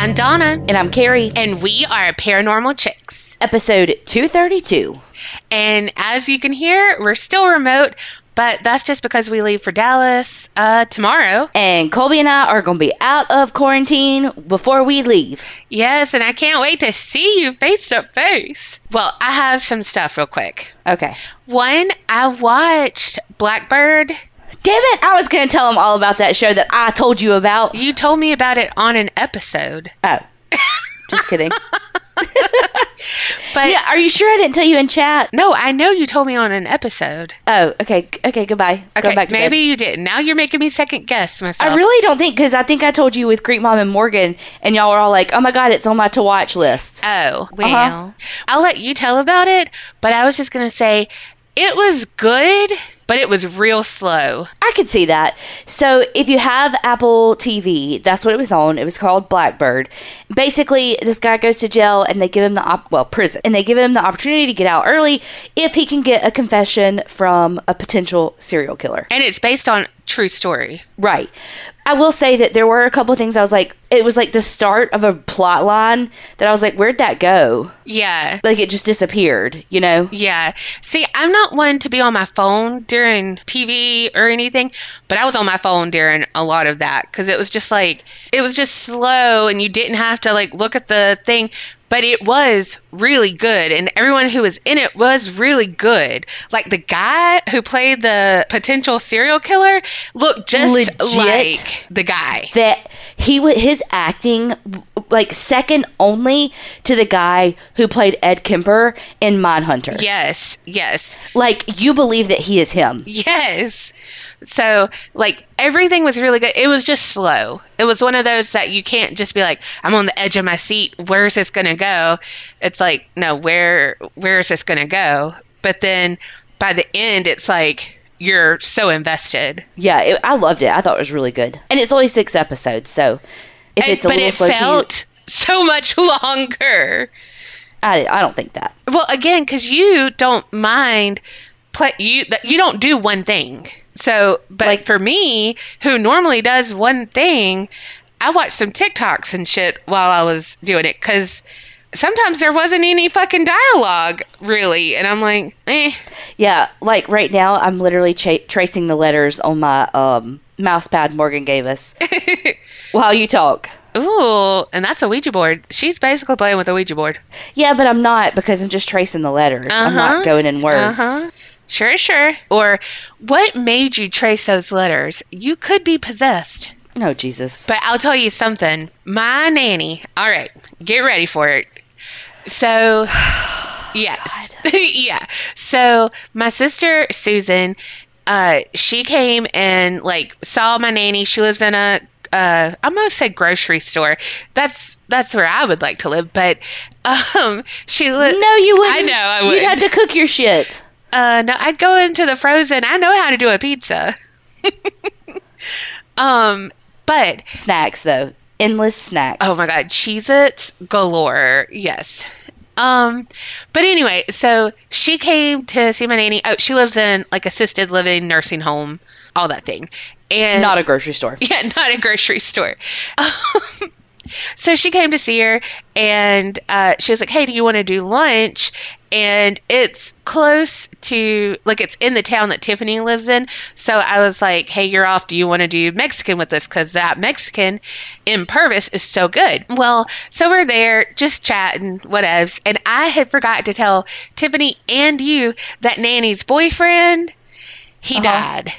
I'm Donna, And I'm Kerri. and we are Paranormal Chicks. Episode 232. And as you can hear, we're still remote, but that's just because we leave for Dallas uh, tomorrow. And Colby and I are going to be out of quarantine before we leave. Yes, and I can't wait to see you face to face. Well, I have some stuff real quick. Okay. One, I watched Blackbird. Damn it. I was going to tell them all about that show that I told you about. You told me about it on an episode. Oh. Just kidding. But yeah, are you sure I didn't tell you in chat? no, I know you told me on an episode. Oh, okay. Okay, goodbye. Okay, Go back to maybe bed. you didn't. Now you're making me second guess myself. I really don't think, because I think I told you with Greek Mom and Morgan, and y'all were all like, oh my God, it's on my to watch list. Oh, well. Uh-huh. I'll let you tell about it, but I was just going to say it was good, but it was real slow. I could see that. So if you have Apple TV, that's what it was on. It was called Blackbird. Basically, this guy goes to jail and they give him the op- well prison, and they give him the opportunity to get out early if he can get a confession from a potential serial killer. And it's based on true story. Right. I will say that there were a couple of things I was like, it was like the start of a plot line that I was like, where'd that go? Yeah. Like it just disappeared, you know? Yeah. See, I'm not one to be on my phone during TV or anything, but I was on my phone during a lot of that because it was just like, it was just slow and you didn't have to like look at the thing. But it was really good, and everyone who was in it was really good. Like the guy who played the potential serial killer looked just Legit. like the guy. that he wa his acting like second only to the guy who played Ed Kemper in Mindhunter. Yes, yes. Like you believe that he is him. Yes. So, like, everything was really good. It was just slow. It was one of those that you can't just be like, I'm on the edge of my seat. Where's this going to go? It's like, no, where where is this going to go? But then by the end, it's like you're so invested. Yeah, it, I loved it. I thought it was really good. And it's only six episodes, so if And- it's a but it to you, felt so much longer. I, I don't think that. Well, again, because you don't mind play you that you don't do one thing. So, but Like- for me, who normally does one thing, I watched some TikToks and shit while I was doing it because sometimes there wasn't any fucking dialogue really, and I'm like, eh. Yeah, like right now, I'm literally cha- tracing the letters on my um, mouse pad Morgan gave us while you talk. Ooh, and that's a Ouija board. She's basically playing with a Ouija board. Yeah, but I'm not because I'm just tracing the letters. I'm Uh-huh. not going in words. Uh-huh. Sure, sure. Or what made you trace those letters? You could be possessed. No, Jesus. But I'll tell you something. My nanny. All right, get ready for it. So, yes, yeah. So my sister Susan, uh, she came and like saw my nanny. She lives in a uh, I'm gonna say grocery store. That's that's where I would like to live. But um, she li- No, you wouldn't. I know I You'd would. have to cook your shit. Uh, no, I'd go into the frozen. I know how to do a pizza. um, but Snacks, though. Endless snacks. oh my god, Cheez Its galore. Yes. Um, but anyway, so she came to see my nanny. Oh, she lives in like assisted living, nursing home, all that thing. And Not a grocery store. yeah, not a grocery store. Um, so she came to see her, and uh, she was like, "Hey, do you want to do lunch?" And it's close to like it's in the town that Tiffany lives in. So I was like, "Hey, you're off. Do you want to do Mexican with us? Because that Mexican in Purvis is so good." Well, so we're there just chatting, whatevs, and I had forgot to tell Tiffany and you that Nanny's boyfriend he uh-huh. died.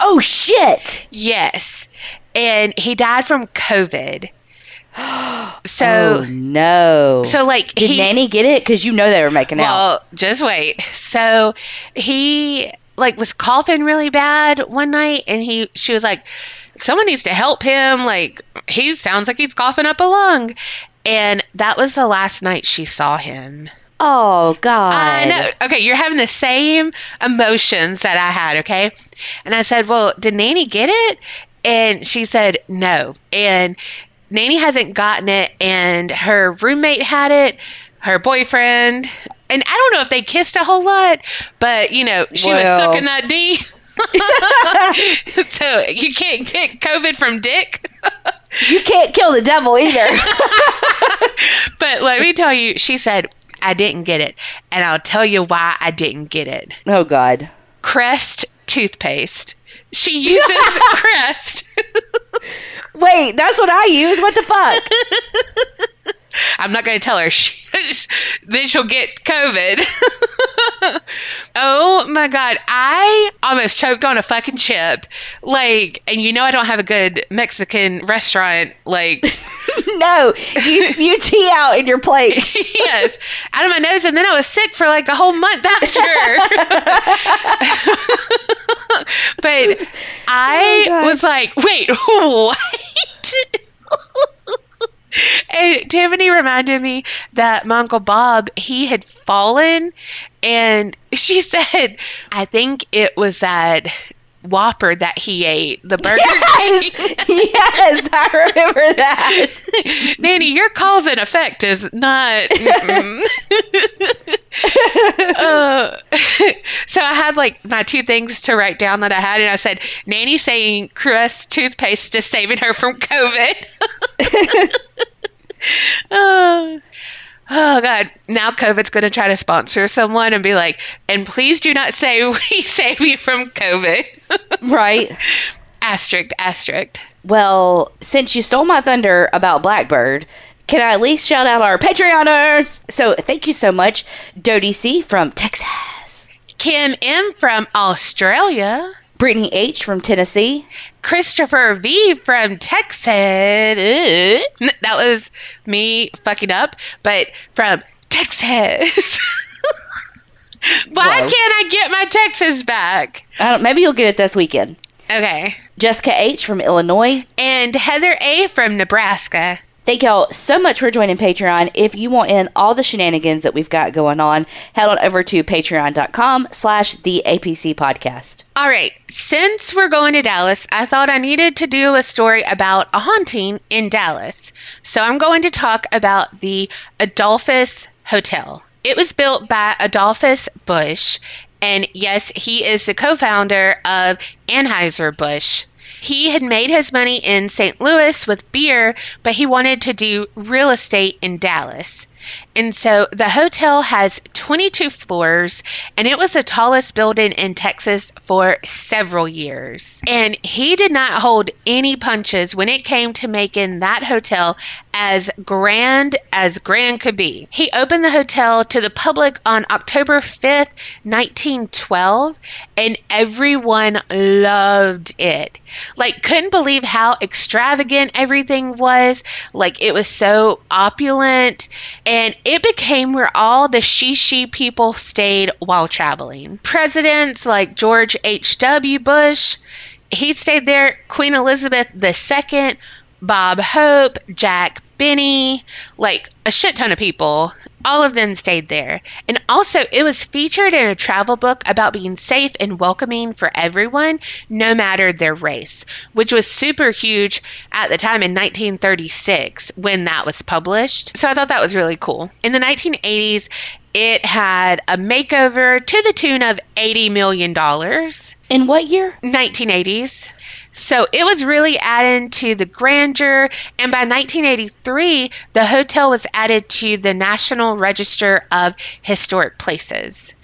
Oh, shit. Yes. And he died from COVID. So oh, no. so like Did he Nanny get it? Because you know they were making out. well, just wait. So he like was coughing really bad one night and he she was like someone needs to help him like he sounds like he's coughing up a lung. And that was the last night she saw him. Oh, God. I know. Okay, you're having the same emotions that I had, okay? And I said, Well, did Nanny get it? And she said, No. And Nanny hasn't gotten it, and her roommate had it, her boyfriend. And I don't know if they kissed a whole lot, but, you know, she Well. was sucking that D. so you can't get COVID from dick. You can't kill the devil either. but let me tell you, she said, I didn't get it. And I'll tell you why I didn't get it. oh, God. Crest toothpaste. She uses Crest. Wait, that's what I use. What the fuck? I'm not going to tell her. Then she'll get COVID. oh my God. I almost choked on a fucking chip. Like, and you know, I don't have a good Mexican restaurant. Like, no, you spew tea out in your plate. yes, out of my nose. And then I was sick for like a whole month after. but oh I God. was like, wait, what? and Tiffany reminded me that my Uncle Bob, he had fallen. And she said, I think it was that Whopper that he ate, the Burger Yes, King. yes, I remember that. Nanny, your cause and effect is not. uh, so I had like my two things to write down that I had, and I said, Nanny saying Crest toothpaste is saving her from COVID. oh. Oh God! Now COVID's going to try to sponsor someone and be like, "And please do not say we save you from COVID." Right. asterisk, asterisk. Well, since you stole my thunder about Blackbird, can I at least shout out our Patreoners? So thank you so much, Dodie C from Texas, Kim M from Australia. Brittany H from Tennessee, Christopher V from Texas. That was me fucking up, but from Texas. Why Whoa. can't I get my Texas back? I don't, maybe you'll get it this weekend. Okay. Jessica H from Illinois. And Heather A from Nebraska. Thank y'all so much for joining Patreon. If you want in all the shenanigans that we've got going on, head on over to patreon.com slash the APC podcast. All right, since we're going to Dallas, I thought I needed to do a story about a haunting in Dallas. So I'm going to talk about the Adolphus Hotel. It was built by Adolphus Busch, and yes, he is the co founder of Anheuser-Busch. He had made his money in St. Louis with beer, but he wanted to do real estate in Dallas. And so the hotel has 22 floors, and it was the tallest building in Texas for several years. And he did not hold any punches when it came to making that hotel as grand as grand could be. He opened the hotel to the public on October 5th, 1912, and everyone loved it. Like, couldn't believe how extravagant everything was. Like, it was so opulent. And it became where all the shishi people stayed while traveling. Presidents like George H.W. Bush, he stayed there. Queen Elizabeth II, Bob Hope, Jack Benny, like a shit ton of people. All of them stayed there. And also, it was featured in a travel book about being safe and welcoming for everyone, no matter their race, which was super huge at the time in 1936 when that was published. So I thought that was really cool. In the 1980s, it had a makeover to the tune of $80 million. In what year? 1980s. So it was really added to the grandeur, and by 1983, the hotel was added to the National Register of Historic Places.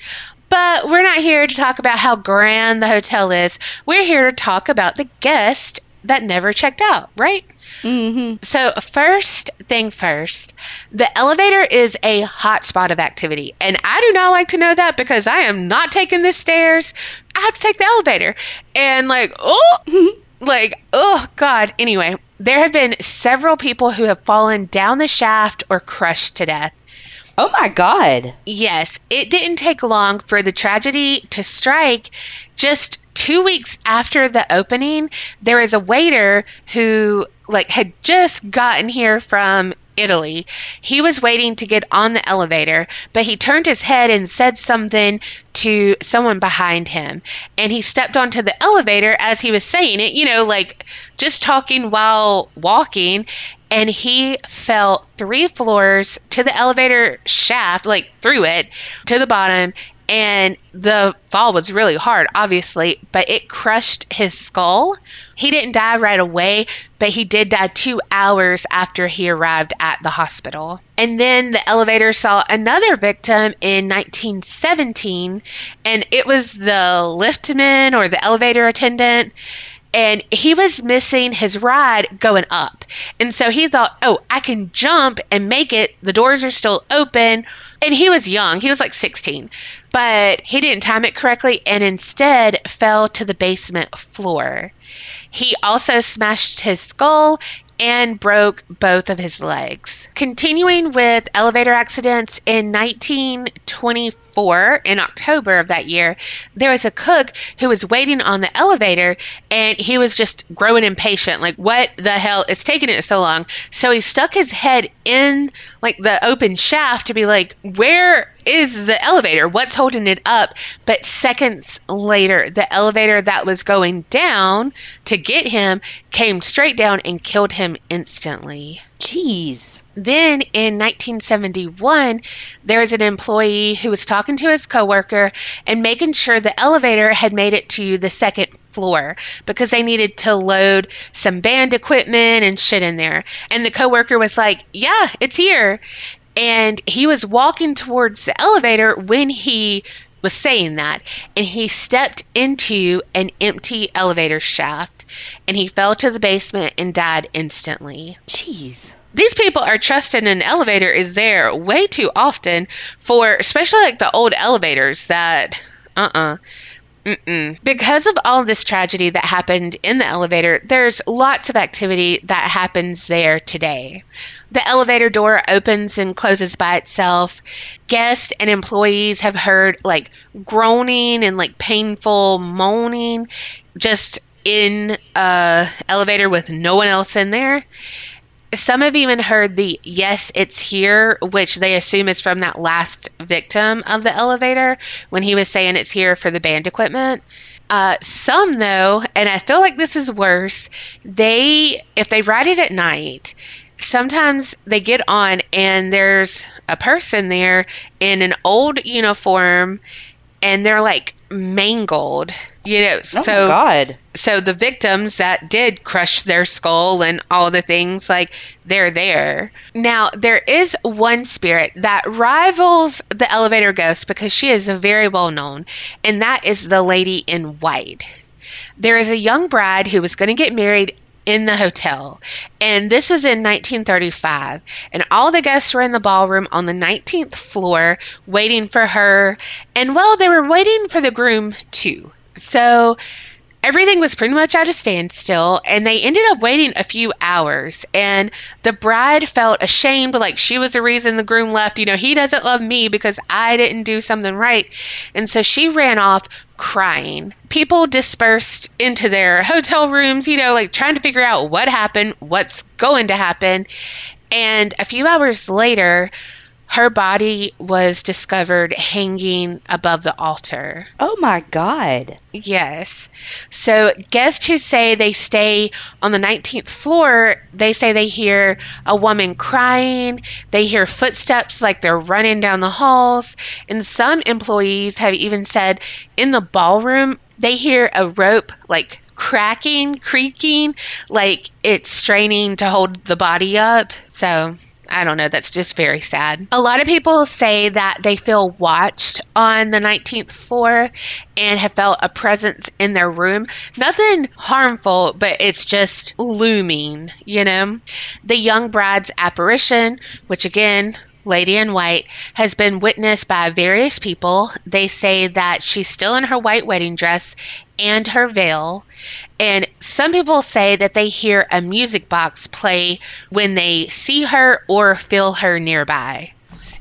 But we're not here to talk about how grand the hotel is. We're here to talk about the guest that never checked out, right? Mm-hmm. So, first thing first, the elevator is a hot spot of activity. And I do not like to know that because I am not taking the stairs. I have to take the elevator. And, like, oh, like, oh, God. Anyway, there have been several people who have fallen down the shaft or crushed to death. Oh my God. Yes, it didn't take long for the tragedy to strike. Just two weeks after the opening, there is a waiter who like had just gotten here from Italy. He was waiting to get on the elevator, but he turned his head and said something to someone behind him. And he stepped onto the elevator as he was saying it, you know, like just talking while walking. And he fell three floors to the elevator shaft, like through it to the bottom. And the fall was really hard, obviously, but it crushed his skull. He didn't die right away, but he did die two hours after he arrived at the hospital. And then the elevator saw another victim in 1917, and it was the liftman or the elevator attendant and he was missing his ride going up. And so he thought, oh, I can jump and make it. The doors are still open. And he was young, he was like 16, but he didn't time it correctly and instead fell to the basement floor. He also smashed his skull and broke both of his legs. Continuing with elevator accidents, in 1924, in October of that year, there was a cook who was waiting on the elevator and he was just growing impatient. Like, what the hell is taking it so long? So he stuck his head in like the open shaft to be like, where is the elevator? What's holding it up? But seconds later, the elevator that was going down to get him came straight down and killed him instantly. Jeez. Then in 1971, there was an employee who was talking to his coworker and making sure the elevator had made it to the second floor because they needed to load some band equipment and shit in there. And the coworker was like, "Yeah, it's here." And he was walking towards the elevator when he was saying that, and he stepped into an empty elevator shaft and he fell to the basement and died instantly. Jeez. These people are trusting an elevator is there way too often for especially like the old elevators that uh uh Mm-mm. Because of all this tragedy that happened in the elevator, there's lots of activity that happens there today. The elevator door opens and closes by itself. Guests and employees have heard like groaning and like painful moaning just in a elevator with no one else in there. Some have even heard the yes, it's here, which they assume is from that last victim of the elevator when he was saying it's here for the band equipment. Uh, some, though, and I feel like this is worse, they, if they ride it at night, sometimes they get on and there's a person there in an old uniform and they're like mangled you know Oh so God. so the victims that did crush their skull and all the things like they're there now there is one spirit that rivals the elevator ghost because she is very well known and that is the lady in white there is a young bride who was going to get married in the hotel. And this was in 1935. And all the guests were in the ballroom on the 19th floor waiting for her. And well, they were waiting for the groom too. So everything was pretty much at a standstill, and they ended up waiting a few hours. And the bride felt ashamed, like she was the reason the groom left. You know, he doesn't love me because I didn't do something right. And so she ran off crying. People dispersed into their hotel rooms, you know, like trying to figure out what happened, what's going to happen. And a few hours later, her body was discovered hanging above the altar. Oh my God. Yes. So guests who say they stay on the 19th floor, they say they hear a woman crying, they hear footsteps like they're running down the halls, and some employees have even said in the ballroom they hear a rope like cracking, creaking, like it's straining to hold the body up. So I don't know, that's just very sad. A lot of people say that they feel watched on the 19th floor and have felt a presence in their room. Nothing harmful, but it's just looming, you know? The young bride's apparition, which again, Lady in White, has been witnessed by various people. They say that she's still in her white wedding dress and her veil. And some people say that they hear a music box play when they see her or feel her nearby.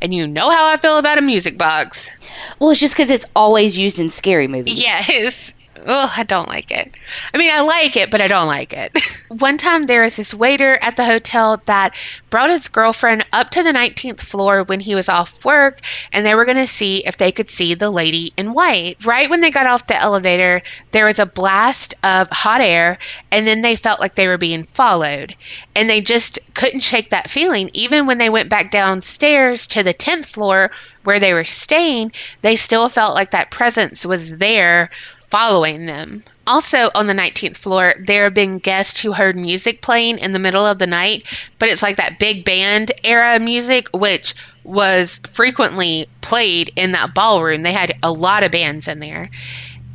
And you know how I feel about a music box. Well, it's just because it's always used in scary movies. Yes. Oh, I don't like it. I mean, I like it, but I don't like it. One time there was this waiter at the hotel that brought his girlfriend up to the 19th floor when he was off work, and they were going to see if they could see the lady in white. Right when they got off the elevator, there was a blast of hot air, and then they felt like they were being followed. And they just couldn't shake that feeling. Even when they went back downstairs to the 10th floor where they were staying, they still felt like that presence was there following them. Also, on the 19th floor, there have been guests who heard music playing in the middle of the night, but it's like that big band era music, which was frequently played in that ballroom. They had a lot of bands in there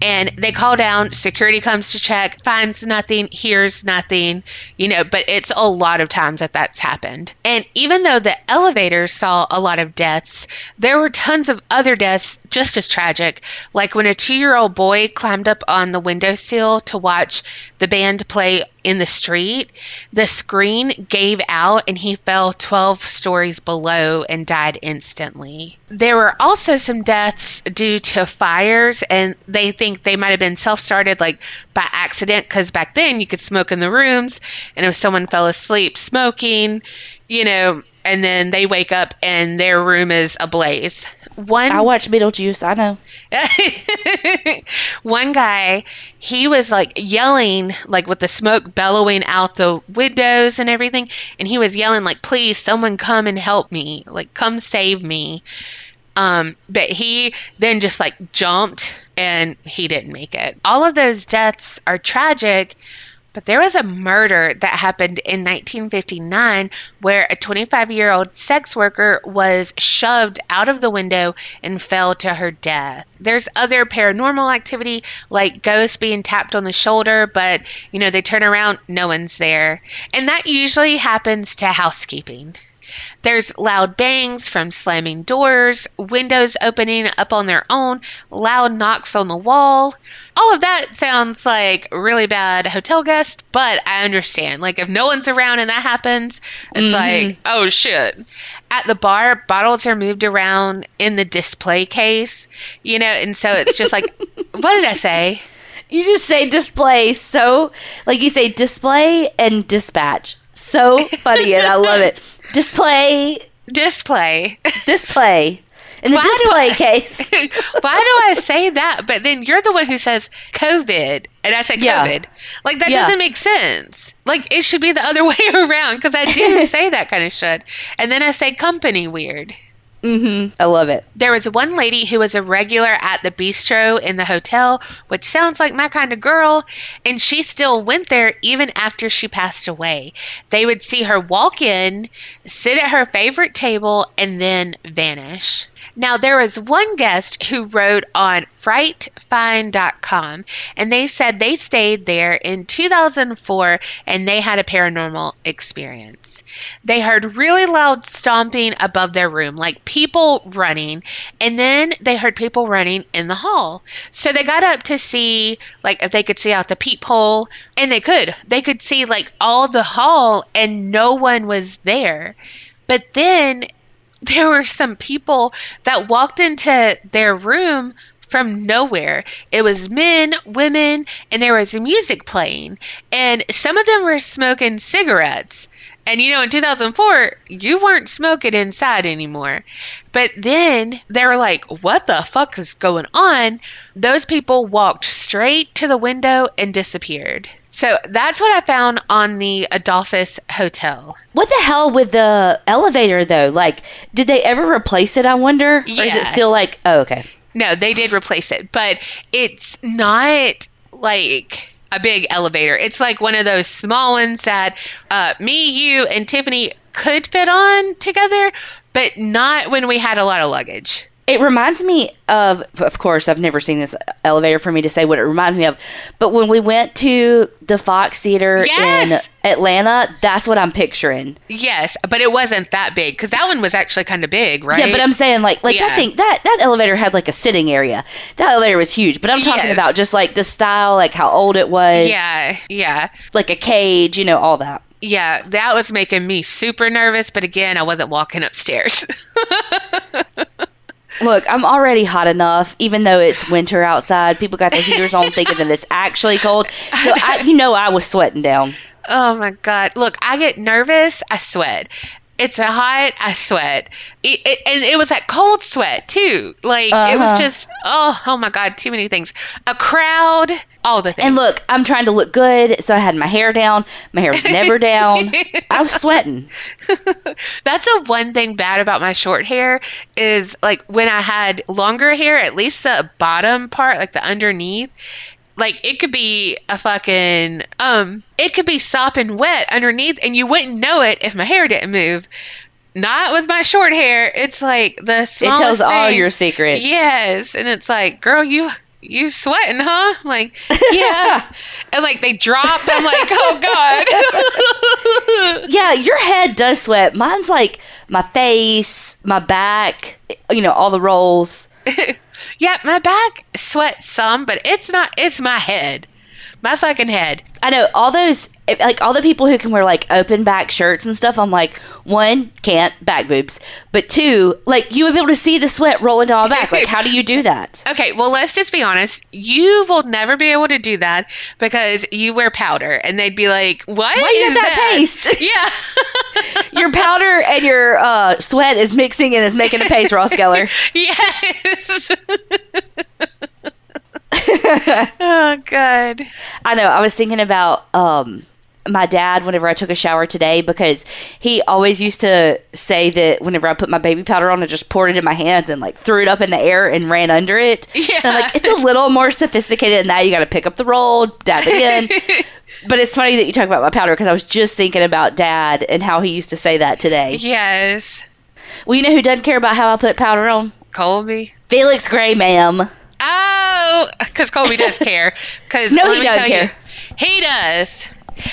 and they call down security comes to check finds nothing hears nothing you know but it's a lot of times that that's happened. And even though the elevators saw a lot of deaths there were tons of other deaths just as tragic like when a two-year-old boy climbed up on the window windowsill to watch the band play in the street the screen gave out and he fell 12 stories below and died instantly. There were also some deaths due to fires and they think think they might have been self started like by accident because back then you could smoke in the rooms, and if someone fell asleep smoking, you know, and then they wake up and their room is ablaze. One I watch Beetlejuice, I know. one guy, he was like yelling, like with the smoke bellowing out the windows and everything, and he was yelling like, "Please, someone come and help me! Like, come save me!" Um, but he then just like jumped and he didn't make it. All of those deaths are tragic, but there was a murder that happened in 1959 where a 25 year old sex worker was shoved out of the window and fell to her death. There's other paranormal activity like ghosts being tapped on the shoulder, but you know, they turn around, no one's there. And that usually happens to housekeeping. There's loud bangs from slamming doors, windows opening up on their own, loud knocks on the wall. All of that sounds like really bad hotel guest, but I understand. Like if no one's around and that happens, it's mm-hmm. like, oh shit. At the bar, bottles are moved around in the display case, you know, and so it's just like, what did I say? You just say display so like you say display and dispatch. So funny and I love it. Display. Display. Display. In the why display I, case. why do I say that? But then you're the one who says COVID, and I say yeah. COVID. Like that yeah. doesn't make sense. Like it should be the other way around because I do say that kind of shit, and then I say company weird. Mm-hmm. I love it. There was one lady who was a regular at the bistro in the hotel, which sounds like my kind of girl, and she still went there even after she passed away. They would see her walk in, sit at her favorite table, and then vanish. Now, there was one guest who wrote on frightfind.com, and they said they stayed there in 2004 and they had a paranormal experience. They heard really loud stomping above their room, like people running, and then they heard people running in the hall. So they got up to see, like, if they could see out the peephole, and they could. They could see, like, all the hall, and no one was there. But then there were some people that walked into their room from nowhere. It was men, women, and there was music playing. And some of them were smoking cigarettes. And you know, in 2004, you weren't smoking inside anymore. But then they were like, what the fuck is going on? Those people walked straight to the window and disappeared. So that's what I found on the Adolphus Hotel. What the hell with the elevator though? Like, did they ever replace it? I wonder, or is it still like? Oh, okay. No, they did replace it, but it's not like a big elevator. It's like one of those small ones that uh, me, you, and Tiffany could fit on together, but not when we had a lot of luggage. It reminds me of, of course, I've never seen this elevator for me to say what it reminds me of. But when we went to the Fox Theater Yes! in Atlanta, that's what I'm picturing. Yes, but it wasn't that big because that one was actually kind of big, right? Yeah, but I'm saying like like that thing that that elevator had like a sitting area. That elevator was huge, but I'm talking Yes. about just like the style, like how old it was. yeah, yeah. like a cage, you know, all that. Yeah, that was making me super nervous, but again, I wasn't walking upstairs. Look, I'm already hot enough, even though it's winter outside. People got their heaters on, thinking that it's actually cold. So I, you know, I was sweating down. Oh my god! Look, I get nervous. I sweat. It's a hot. I sweat. It, it, and it was that cold sweat too. Like it Uh-huh. was just oh oh my god! Too many things. A crowd. All the things. And look, I'm trying to look good, so I had my hair down. My hair was never down. I was sweating. That's a one thing bad about my short hair is like when I had longer hair, at least the bottom part, like the underneath, like it could be a fucking um it could be sopping wet underneath and you wouldn't know it if my hair didn't move. Not with my short hair. It's like the smallest It tells all your secrets. Yes, and it's like, girl, you you sweating, huh? I'm like, yeah. and like they drop. I'm like, oh god. Yeah, your head does sweat. Mine's like my face, my back, you know, all the rolls. Yeah, my back sweats some, but it's not. It's my head, my fucking head. I know all those, like all the people who can wear like open back shirts and stuff. I'm like, one, can't back boobs, but two, like you would be able to see the sweat rolling down my back. Like, how do you do that? Okay, well, let's just be honest. You will never be able to do that because you wear powder, and they'd be like, "What? Why you is got that paste?" Yeah, Your powder and your uh, sweat is mixing and is making a paste, Ross Geller. yes. oh God. I know. I was thinking about um, my dad whenever I took a shower today because he always used to say that whenever I put my baby powder on, I just poured it in my hands and like threw it up in the air and ran under it. Yeah. And I'm like, it's a little more sophisticated than that. You got to pick up the roll, dab it in. but it's funny that you talk about my powder because I was just thinking about dad and how he used to say that today. Yes, Well, you know who doesn't care about how I put powder on? Colby. Felix Gray, ma'am. Oh, because Colby does care. Because No, he doesn't care. he does.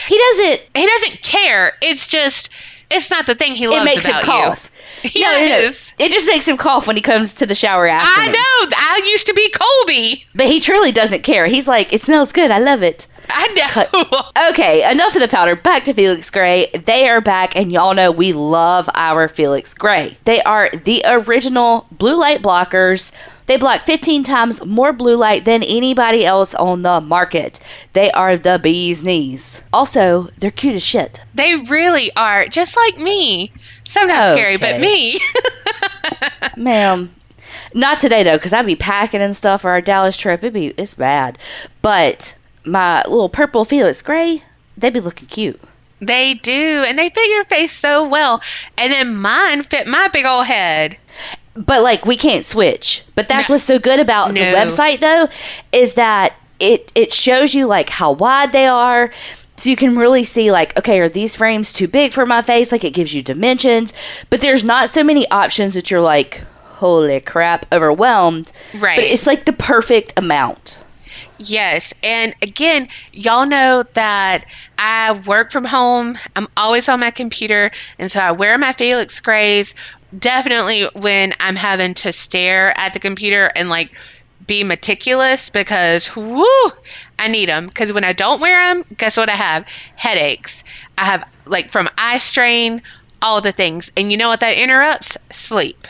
He doesn't. He doesn't care. It's just, it's not the thing he loves It makes him cough. you. No, no, no. It just makes him cough when he comes to the shower after. I me. know. I used to be Colby. But he truly doesn't care. He's like, it smells good. I love it. I know. Okay, enough of the powder. Back to Felix Gray. They are back, and y'all know we love our Felix Gray. They are the original blue light blockers. They block 15 times more blue light than anybody else on the market. They are the bee's knees. Also, they're cute as shit. They really are. Just like me. Sometimes scary, but me. Ma'am. Not today though, because I'd be packing and stuff for our Dallas trip. It'd be it's bad. But my little purple Felix Gray, they'd be looking cute. they do. And they fit your face so well. And then mine fit my big old head. But like we can't switch. But that's No. what's so good about the website though, is that it it shows you like how wide they are. So you can really see like, okay, are these frames too big for my face? Like it gives you dimensions. But there's not so many options that you're like, holy crap, overwhelmed. Right. But it's like the perfect amount. Yes. And again, y'all know that I work from home. I'm always on my computer. And so I wear my Felix Grays definitely when I'm having to stare at the computer and like be meticulous because whoo, I need them. Because when I don't wear them, guess what I have? Headaches. I have like from eye strain, all the things. And you know what that interrupts? Sleep.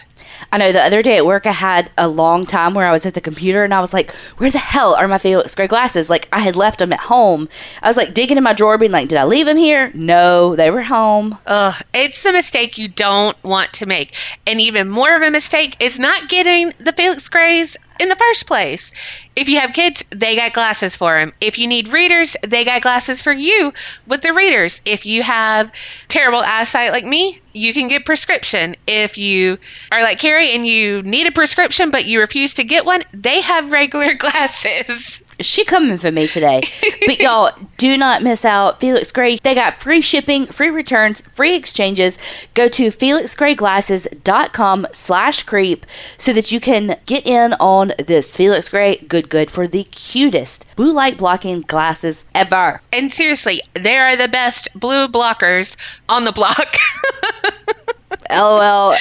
I know the other day at work, I had a long time where I was at the computer and I was like, where the hell are my Felix Gray glasses? Like, I had left them at home. I was like digging in my drawer, being like, did I leave them here? No, they were home. Ugh, it's a mistake you don't want to make. And even more of a mistake is not getting the Felix Grays in the first place. If you have kids, they got glasses for them. If you need readers, they got glasses for you with the readers. If you have terrible eyesight like me, you can get prescription. If you are like Kerri and you need a prescription but you refuse to get one, they have regular glasses. She coming for me today. but y'all, do not miss out. Felix Gray, they got free shipping, free returns, free exchanges. Go to felixgrayglasses.com slash creep so that you can get in on this Felix Gray good good for the cutest blue light blocking glasses ever. And seriously, they are the best blue blockers on the block. LOL.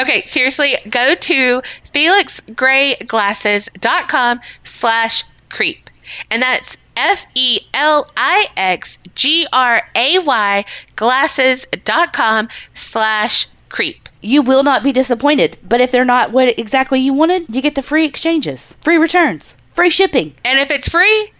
okay, seriously, go to felixgrayglasses.com slash creep. And that's F E L I X G R A Y glasses.com slash creep. You will not be disappointed, but if they're not what exactly you wanted, you get the free exchanges, free returns, free shipping. And if it's free,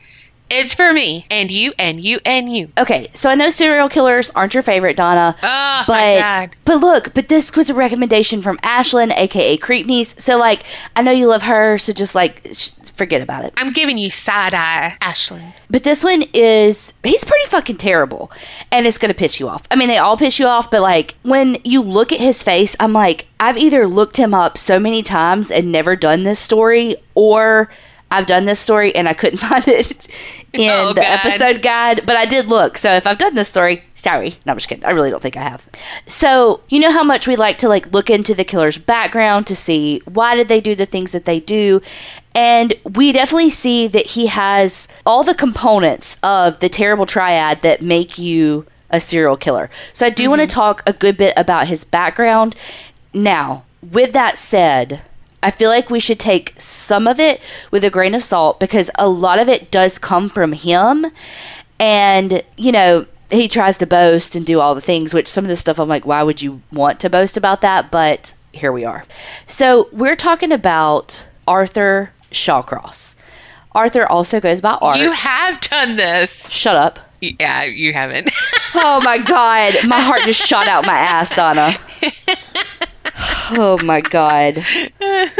it's for me and you and you and you. Okay, so I know serial killers aren't your favorite, Donna. Oh, but my God. but look, but this was a recommendation from Ashlyn, aka Creep So like, I know you love her, so just like sh- forget about it. I'm giving you side eye, Ashlyn. But this one is he's pretty fucking terrible, and it's gonna piss you off. I mean, they all piss you off, but like when you look at his face, I'm like, I've either looked him up so many times and never done this story, or I've done this story and I couldn't find it in Oh, the episode guide. But I did look, so if I've done this story, sorry. No, I'm just kidding. I really don't think I have. So you know how much we like to like look into the killer's background to see why did they do the things that they do, and we definitely see that he has all the components of the terrible triad that make you a serial killer. So I do want to mm-hmm. talk a good bit about his background. Now, with that said, I feel like we should take some of it with a grain of salt because a lot of it does come from him. And, you know, he tries to boast and do all the things, which some of the stuff I'm like, why would you want to boast about that? But here we are. So we're talking about Arthur Shawcross. Arthur also goes by Art. You have done this. Shut up. Yeah, you haven't. Oh my god, my heart just shot out my ass, Donna. Oh my god.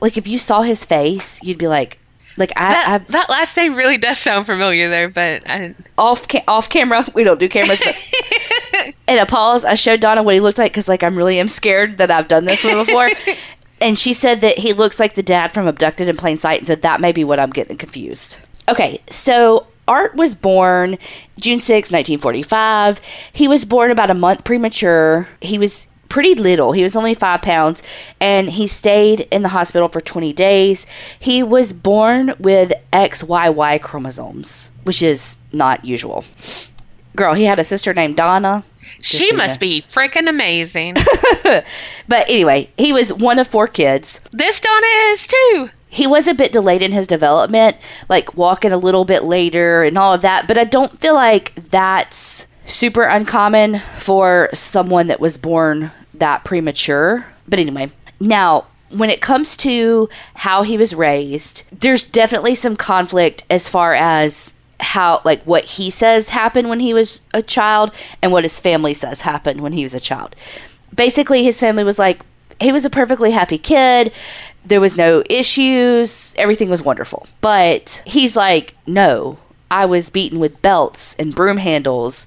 Like if you saw his face, you'd be like, like I, that, I've that last name really does sound familiar there, but I didn't. off ca- off camera. We don't do cameras, but in a pause, I showed Donna what he looked like because like I'm really am scared that I've done this one before. and she said that he looks like the dad from Abducted in Plain Sight, and so that may be what I'm getting confused. Okay, so Art was born June 6, 1945. He was born about a month premature. He was pretty little. He was only five pounds, and he stayed in the hospital for 20 days. He was born with XYY chromosomes, which is not usual. Girl, he had a sister named Donna. She must be freaking amazing. But anyway, he was one of four kids. this Donna is too. he was a bit delayed in his development, like walking a little bit later and all of that. But I don't feel like that's super uncommon for someone that was born that premature. But anyway, now when it comes to how he was raised, there's definitely some conflict as far as how like what he says happened when he was a child and what his family says happened when he was a child. Basically his family was like he was a perfectly happy kid. There was no issues. Everything was wonderful. But he's like, no, I was beaten with belts and broom handles.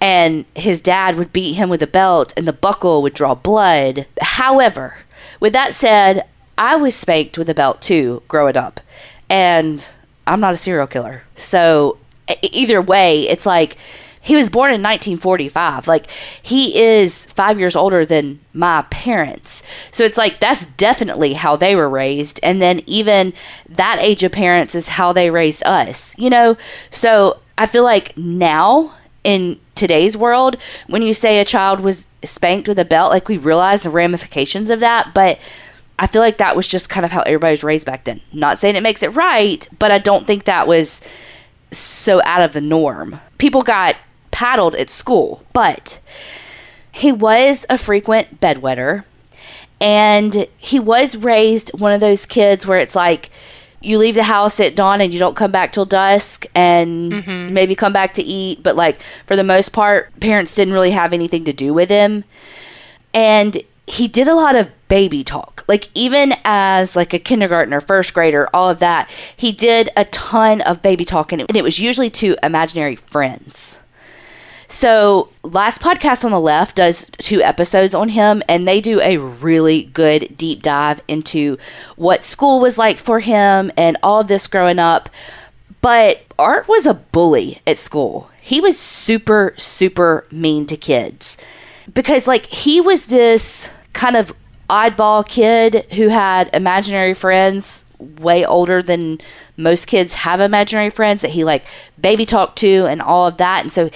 And his dad would beat him with a belt, and the buckle would draw blood. However, with that said, I was spanked with a belt too growing up. And I'm not a serial killer. So, either way, it's like he was born in 1945. Like he is 5 years older than my parents. So it's like that's definitely how they were raised and then even that age of parents is how they raised us. You know? So I feel like now in today's world when you say a child was spanked with a belt like we realize the ramifications of that, but I feel like that was just kind of how everybody was raised back then. Not saying it makes it right, but I don't think that was so out of the norm. People got paddled at school, but he was a frequent bedwetter and he was raised one of those kids where it's like you leave the house at dawn and you don't come back till dusk and mm-hmm. maybe come back to eat but like for the most part parents didn't really have anything to do with him and he did a lot of baby talk. Like even as like a kindergartner, first grader, all of that, he did a ton of baby talk and it, and it was usually to imaginary friends. So, last podcast on the left does two episodes on him, and they do a really good deep dive into what school was like for him and all of this growing up. But Art was a bully at school. He was super, super mean to kids because, like, he was this kind of oddball kid who had imaginary friends way older than most kids have imaginary friends that he like baby talked to and all of that. And so,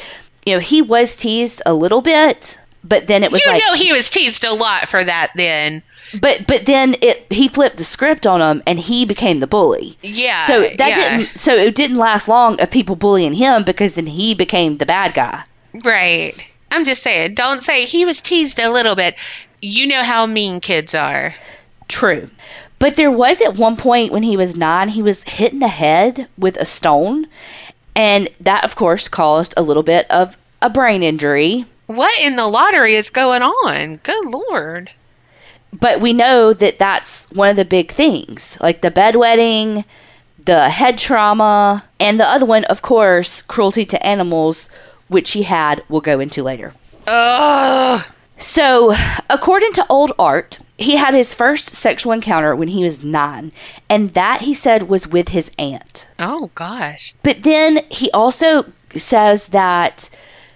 you know, he was teased a little bit, but then it was you like know he was teased a lot for that then. But but then it he flipped the script on him and he became the bully. Yeah. So that yeah. didn't so it didn't last long of people bullying him because then he became the bad guy. Right. I'm just saying, don't say he was teased a little bit you know how mean kids are. True. But there was at one point when he was nine, he was hit in the head with a stone. And that, of course, caused a little bit of a brain injury. What in the lottery is going on? Good Lord. But we know that that's one of the big things like the bedwetting, the head trauma, and the other one, of course, cruelty to animals, which he had, we'll go into later. Ugh. So, according to old art, he had his first sexual encounter when he was nine, and that he said was with his aunt. Oh, gosh. But then he also says that,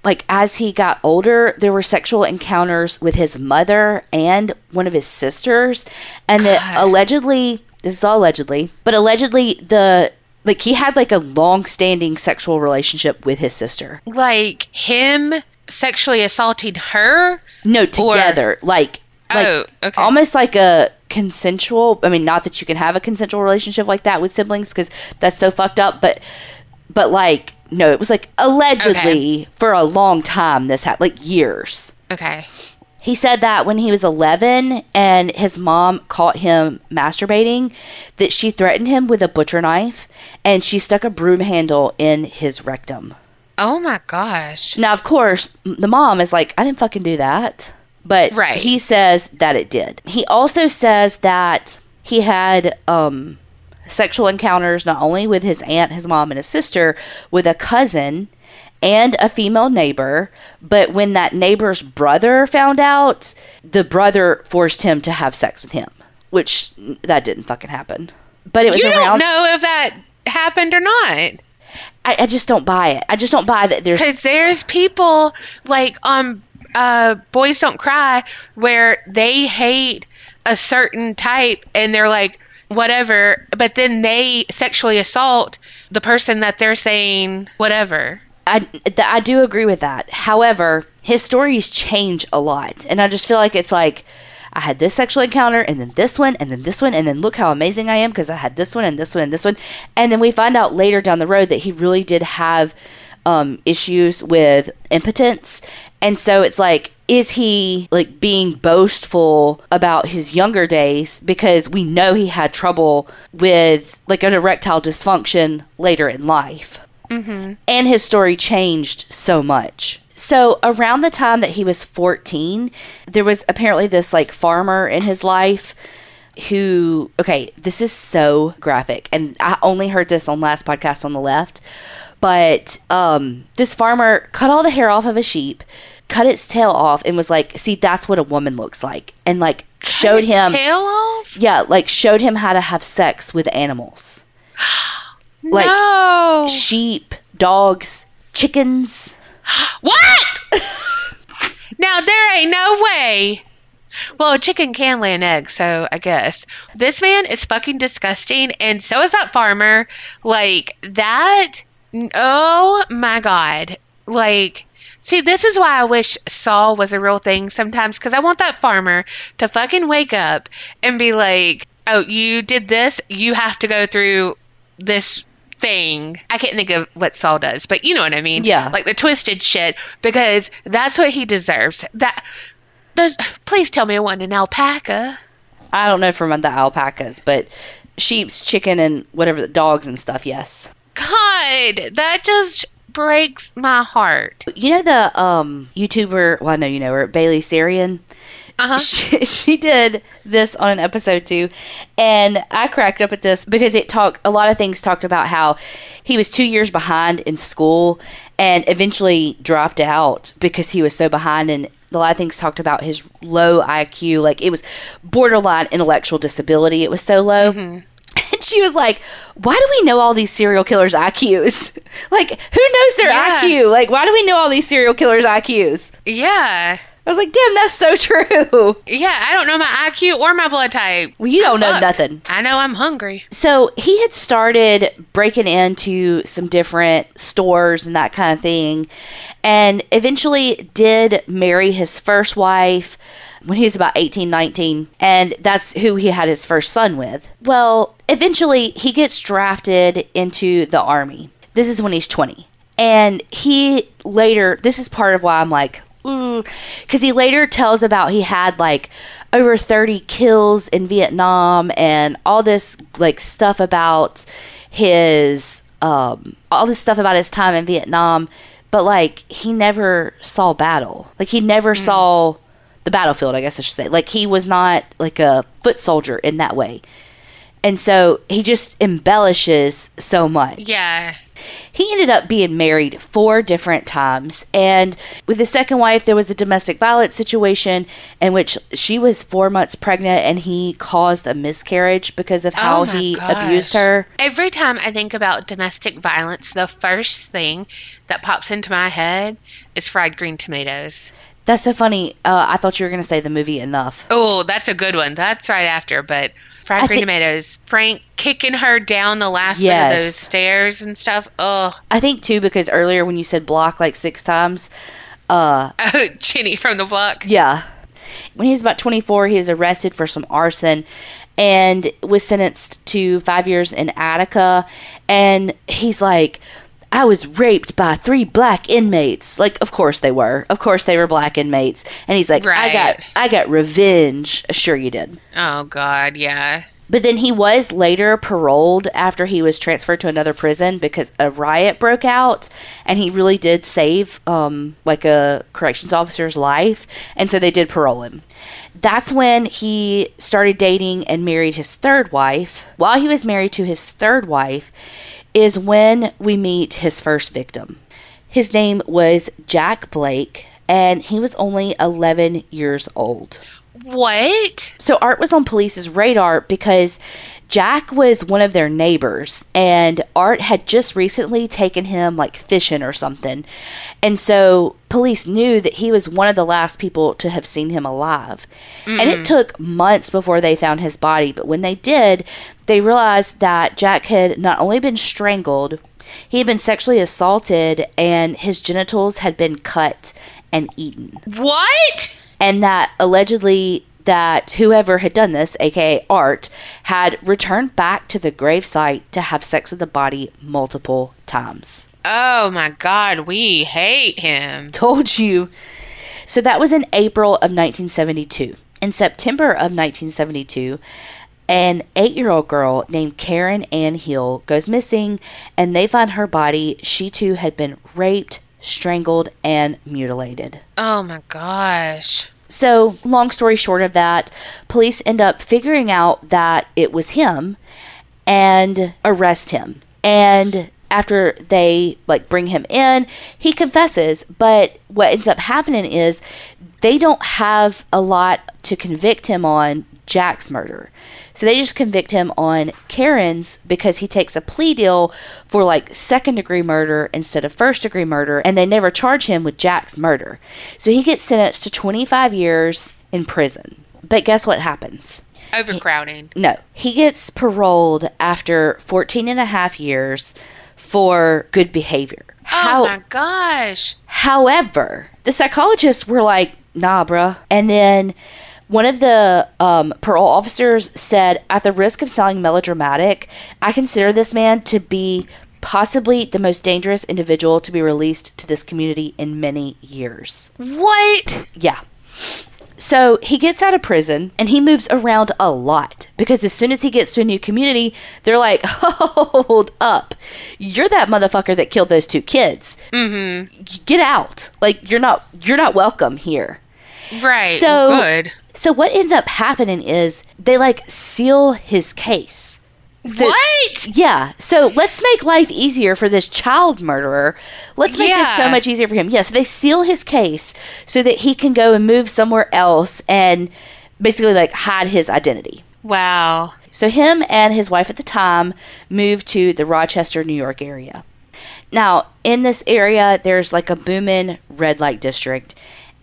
like, as he got older, there were sexual encounters with his mother and one of his sisters, and God. that allegedly, this is all allegedly, but allegedly the like he had like a long-standing sexual relationship with his sister. Like him sexually assaulting her? No, together. Or, like, like oh, okay. almost like a consensual. I mean, not that you can have a consensual relationship like that with siblings because that's so fucked up. But, but like, no, it was like allegedly okay. for a long time. This happened, like years. Okay. He said that when he was 11 and his mom caught him masturbating, that she threatened him with a butcher knife and she stuck a broom handle in his rectum. Oh my gosh. Now, of course, the mom is like, I didn't fucking do that. But right. he says that it did. He also says that he had um, sexual encounters not only with his aunt, his mom, and his sister, with a cousin and a female neighbor. But when that neighbor's brother found out, the brother forced him to have sex with him, which that didn't fucking happen. But it was you around. don't know if that happened or not. I, I just don't buy it. I just don't buy that there's because there's people like um uh boys don't cry where they hate a certain type and they're like whatever, but then they sexually assault the person that they're saying whatever. I, I do agree with that. However, his stories change a lot. And I just feel like it's like, I had this sexual encounter and then this one and then this one and then look how amazing I am because I had this one and this one and this one. And then we find out later down the road that he really did have um, issues with impotence. And so it's like, is he like being boastful about his younger days because we know he had trouble with like an erectile dysfunction later in life? Mm-hmm. And his story changed so much. So around the time that he was 14, there was apparently this like farmer in his life who okay, this is so graphic and I only heard this on last podcast on the left. But um this farmer cut all the hair off of a sheep, cut its tail off and was like, "See, that's what a woman looks like." And like showed him tail off? Yeah, like showed him how to have sex with animals. like no. sheep, dogs, chickens. What? now there ain't no way. Well, a chicken can lay an egg, so I guess. This man is fucking disgusting, and so is that farmer. Like, that. Oh my god. Like, see, this is why I wish Saw was a real thing sometimes, because I want that farmer to fucking wake up and be like, oh, you did this, you have to go through this thing. I can't think of what Saw does, but you know what I mean. Yeah. Like the twisted shit, because that's what he deserves. That. Please tell me it wasn't an alpaca. I don't know from the alpacas, but sheep's, chicken, and whatever the dogs and stuff. Yes. God, that just breaks my heart. You know the um YouTuber? Well, I know you know her, Bailey Sarian. Uh-huh. She, she did this on an episode too, and I cracked up at this because it talked a lot of things talked about how he was two years behind in school and eventually dropped out because he was so behind and a lot of things talked about his low IQ, like it was borderline intellectual disability. It was so low. And she was like, Why do we know all these serial killers' IQs? like, who knows their Yeah. IQ? Like, why do we know all these serial killers' IQs? Yeah. I was like, Damn, that's so true. Yeah, I don't know my IQ or my blood type. Well, you don't know Fuck. nothing. I know I'm hungry. So he had started breaking into some different stores and that kind of thing, and eventually did marry his first wife when he was about 18, 19, and that's who he had his first son with. Well, eventually he gets drafted into the army. This is when he's 20. And he later, this is part of why I'm like, because he later tells about he had like over 30 kills in Vietnam and all this like stuff about his um all this stuff about his time in Vietnam but like he never saw battle like he never saw the battlefield I guess I should say like he was not like a foot soldier in that way and so he just embellishes so much Yeah. he ended up being married four different times. And with his second wife, there was a domestic violence situation in which she was four months pregnant and he caused a miscarriage because of how Oh he gosh. abused her. Every time I think about domestic violence, the first thing that pops into my head is fried green tomatoes. That's so funny. Uh, I thought you were going to say the movie Enough. Oh, that's a good one. That's right after, but fried I green tomatoes. Frank kicking her down the last bit Yes. of those stairs and stuff. Oh, I think too because earlier when you said block like six times, uh, oh Jenny from the block. Yeah. When he was about 24, he was arrested for some arson and was sentenced to five years in Attica. And he's like, I was raped by three black inmates. Like, of course they were. Of course they were black inmates. And he's like, I got, I got revenge. Sure you did. Oh God, yeah. But then he was later paroled after he was transferred to another prison because a riot broke out and he really did save um, like a corrections officer's life. And so they did parole him. That's when he started dating and married his third wife. While he was married to his third wife, is when we meet his first victim. His name was Jack Blake, and he was only 11 years old. What? So Art was on police's radar because Jack was one of their neighbors and Art had just recently taken him like fishing or something. And so police knew that he was one of the last people to have seen him alive. And it mm. took months before they found his body, but when they did, they realized that Jack had not only been strangled, he had been sexually assaulted and his genitals had been cut and eaten What? And that allegedly that whoever had done this, aka Art, had returned back to the gravesite to have sex with the body multiple times. Oh my God, we hate him. Told you. So that was in April of 1972. In September of 1972, an eight year old girl named Karen Ann Hill goes missing, and they find her body. She too had been raped, strangled, and mutilated. Oh my gosh. So, long story short of that, police end up figuring out that it was him and arrest him. And after they like bring him in, he confesses, but what ends up happening is they don't have a lot to convict him on Jack's murder. So they just convict him on Karen's because he takes a plea deal for like second degree murder instead of first degree murder, and they never charge him with Jack's murder. So he gets sentenced to 25 years in prison. But guess what happens? Overcrowding. No, he gets paroled after 14 and a half years for good behavior. oh my gosh. However, the psychologists were like, nah, bruh. And then one of the um, parole officers said, at the risk of sounding melodramatic, I consider this man to be possibly the most dangerous individual to be released to this community in many years. What? Yeah. So he gets out of prison and he moves around a lot because as soon as he gets to a new community, they're like, hold up. You're that motherfucker that killed those two kids. Mm-hmm. Get out. Like you're not you're not welcome here. Right. So- good. So what ends up happening is they like seal his case. So- what? Yeah. So let's make life easier for this child murderer. Let's make this so much easier for him. Yeah. So they seal his case so that he can go and move somewhere else and basically like hide his identity. Wow. So him and his wife at the time moved to the Rochester, New York area. Now, in this area, there's like a booming red light district,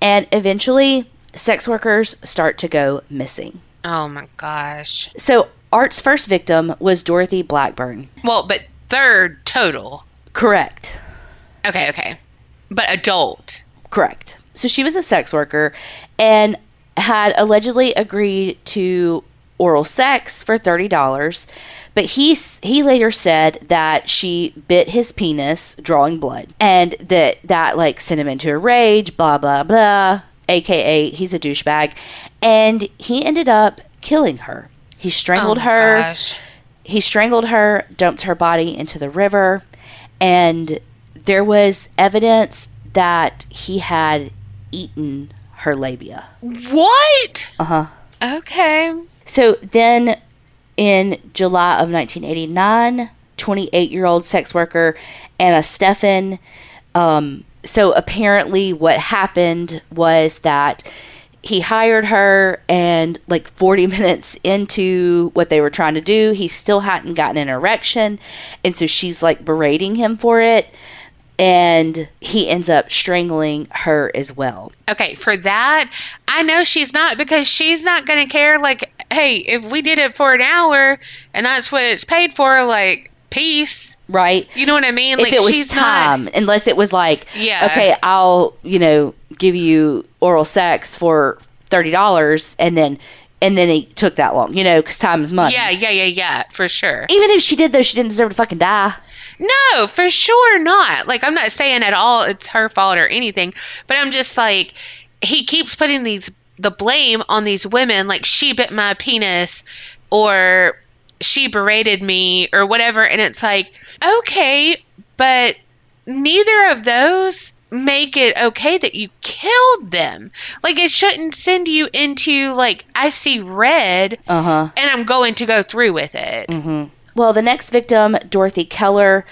and eventually, sex workers start to go missing. Oh my gosh. So, Art's first victim was Dorothy Blackburn. Well, but third total. Correct. Okay, okay. But adult. Correct. So she was a sex worker and had allegedly agreed to oral sex for $30, but he he later said that she bit his penis drawing blood and that that like sent him into a rage, blah blah blah, aka he's a douchebag, and he ended up killing her. He strangled oh her Gosh. he strangled her, dumped her body into the river, and there was evidence that he had eaten her labia. What? Uh huh. Okay. So then in July of 1989, 28 year old sex worker Anna Steffen. Um, so apparently, what happened was that he hired her, and like 40 minutes into what they were trying to do, he still hadn't gotten an erection. And so she's like berating him for it. And he ends up strangling her as well. Okay, for that, I know she's not because she's not going to care. Like, hey, if we did it for an hour and that's what it's paid for, like, peace. Right? You know what I mean? if like, it was she's time, not. unless it was like, Yeah. okay, I'll you know give you oral sex for thirty dollars, and then and then it took that long, you know, because time is money. Yeah, yeah, yeah, yeah, for sure. Even if she did, though, she didn't deserve to fucking die. No, for sure not. Like, I'm not saying at all it's her fault or anything, but I'm just like, he keeps putting these the blame on these women, like she bit my penis or she berated me or whatever, and it's like, okay, but neither of those make it okay that you killed them. Like it shouldn't send you into like I see red Uh huh. and I'm going to go through with it. Well, the next victim, Dorothy Keller,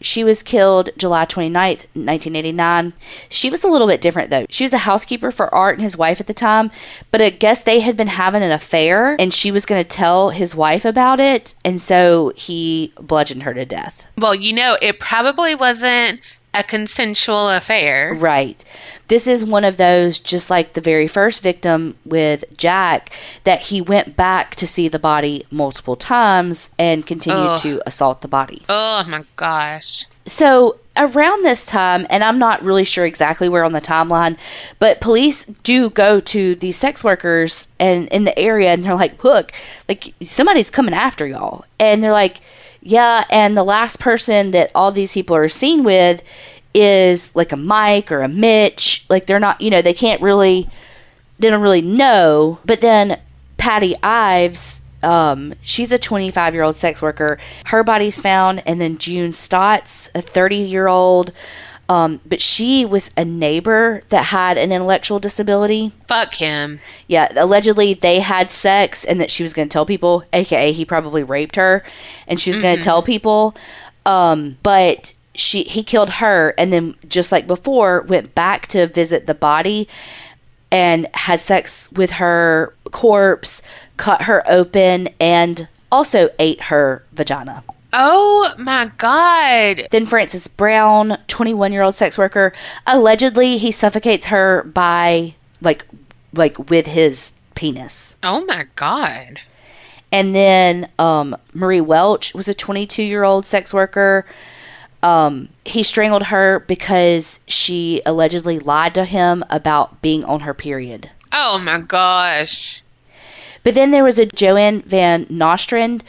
she was killed July 29th, 1989. She was a little bit different, though. She was a housekeeper for Art and his wife at the time, but I guess they had been having an affair, and she was going to tell his wife about it, and so he bludgeoned her to death. Well, you know, it probably wasn't a consensual affair. Right. This is one of those, just like the very first victim with Jack, that he went back to see the body multiple times and continued Ugh. to assault the body. Oh my gosh. So around this time, and I'm not really sure exactly where on the timeline, but police do go to these sex workers and in the area, and they're like, "Look, like somebody's coming after y'all," and they're like, "Yeah," and the last person that all these people are seen with is like a Mike or a Mitch. Like they're not, you know, they can't really, they don't really know. But then Patty Ives, um, she's a 25 year old sex worker. Her body's found, and then June Stotts, a 30 year old. Um, but she was a neighbor that had an intellectual disability. Fuck him. Yeah, allegedly they had sex and that she was going to tell people, aka he probably raped her, and she was going to tell people. Um, but she he killed her, and then just like before, went back to visit the body. and had sex with her corpse, cut her open, and also ate her vagina. Oh my God. Then Frances Brown, 21 year old sex worker, allegedly he suffocates her by like like with his penis. Oh my God. And then um, Marie Welch was a 22 year old sex worker. Um, he strangled her because she allegedly lied to him about being on her period. Oh my gosh. But then there was a Joanne Van Nostrand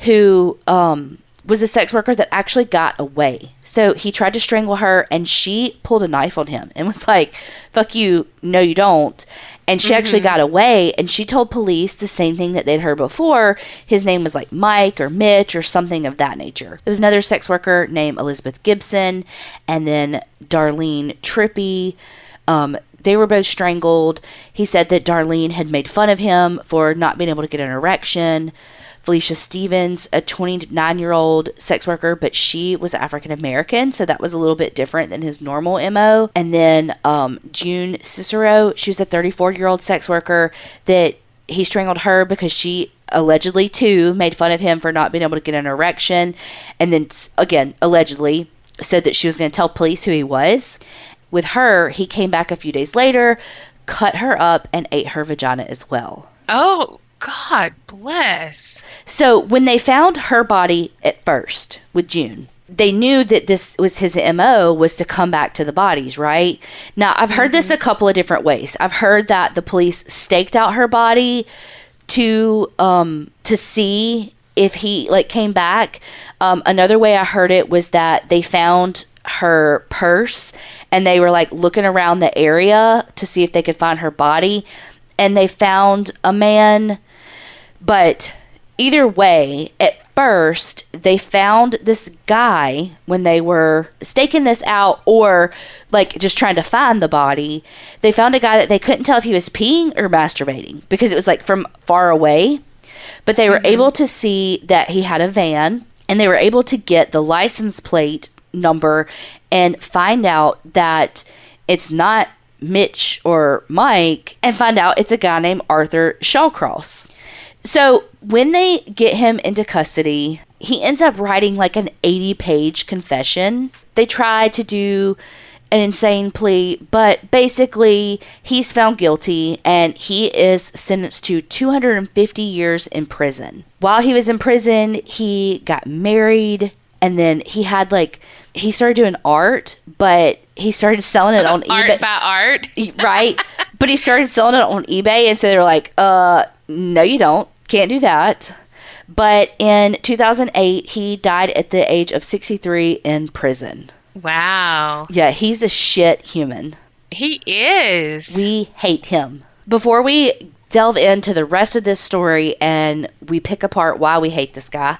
who um, was a sex worker that actually got away. So he tried to strangle her and she pulled a knife on him and was like, fuck you, no, you don't. And she actually got away and she told police the same thing that they'd heard before. His name was like Mike or Mitch or something of that nature. There was another sex worker named Elizabeth Gibson and then Darlene Trippi. Um, they were both strangled. He said that Darlene had made fun of him for not being able to get an erection. Felicia Stephens, a 29 year old sex worker, but she was African American, so that was a little bit different than his normal MO. And then um, June Cicero, she was a 34 year old sex worker that he strangled her because she allegedly too made fun of him for not being able to get an erection. And then again, allegedly said that she was going to tell police who he was. With her, he came back a few days later, cut her up, and ate her vagina as well. Oh, God bless. So when they found her body at first with June, they knew that this was his MO was to come back to the bodies, right? Now, I've heard this a couple of different ways. I've heard that the police staked out her body to um to see if he like came back. Um another way I heard it was that they found her purse and they were like looking around the area to see if they could find her body and they found a man but either way, at first, they found this guy when they were staking this out or like just trying to find the body. They found a guy that they couldn't tell if he was peeing or masturbating because it was like from far away. But they were mm-hmm. able to see that he had a van and they were able to get the license plate number and find out that it's not Mitch or Mike and find out it's a guy named Arthur Shawcross. So when they get him into custody, he ends up writing like an 80 page confession. They try to do an insane plea, but basically he's found guilty and he is sentenced to 250 years in prison. While he was in prison, he got married and then he had like he started doing art, but he started selling it on art eBay. by art. right? but he started selling it on eBay, and so they were like, "Uh, no, you don't. Can't do that." But in 2008, he died at the age of 63 in prison. Wow. Yeah, he's a shit human. He is. We hate him. Before we delve into the rest of this story and we pick apart why we hate this guy,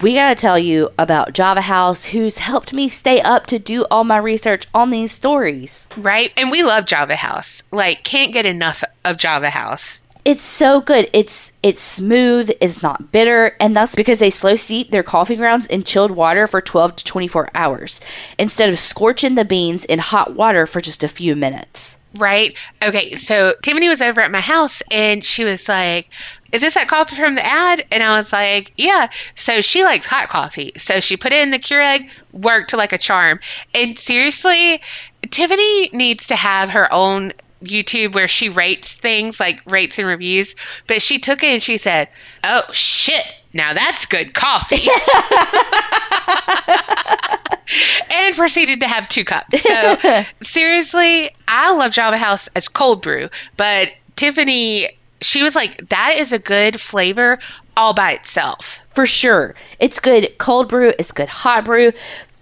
we got to tell you about Java House, who's helped me stay up to do all my research on these stories. right. And we love Java House. Like, can't get enough of Java House. It's so good. It's it's smooth, it's not bitter, and that's because they slow steep their coffee grounds in chilled water for 12 to 24 hours instead of scorching the beans in hot water for just a few minutes. Right. Okay. So Tiffany was over at my house and she was like, Is this that coffee from the ad? And I was like, Yeah. So she likes hot coffee. So she put it in the Keurig, worked like a charm. And seriously, Tiffany needs to have her own YouTube where she rates things like rates and reviews. But she took it and she said, Oh shit. Now that's good coffee. and proceeded to have two cups. So seriously, I love Java House as cold brew, but Tiffany, she was like, that is a good flavor all by itself. For sure. It's good cold brew, it's good hot brew.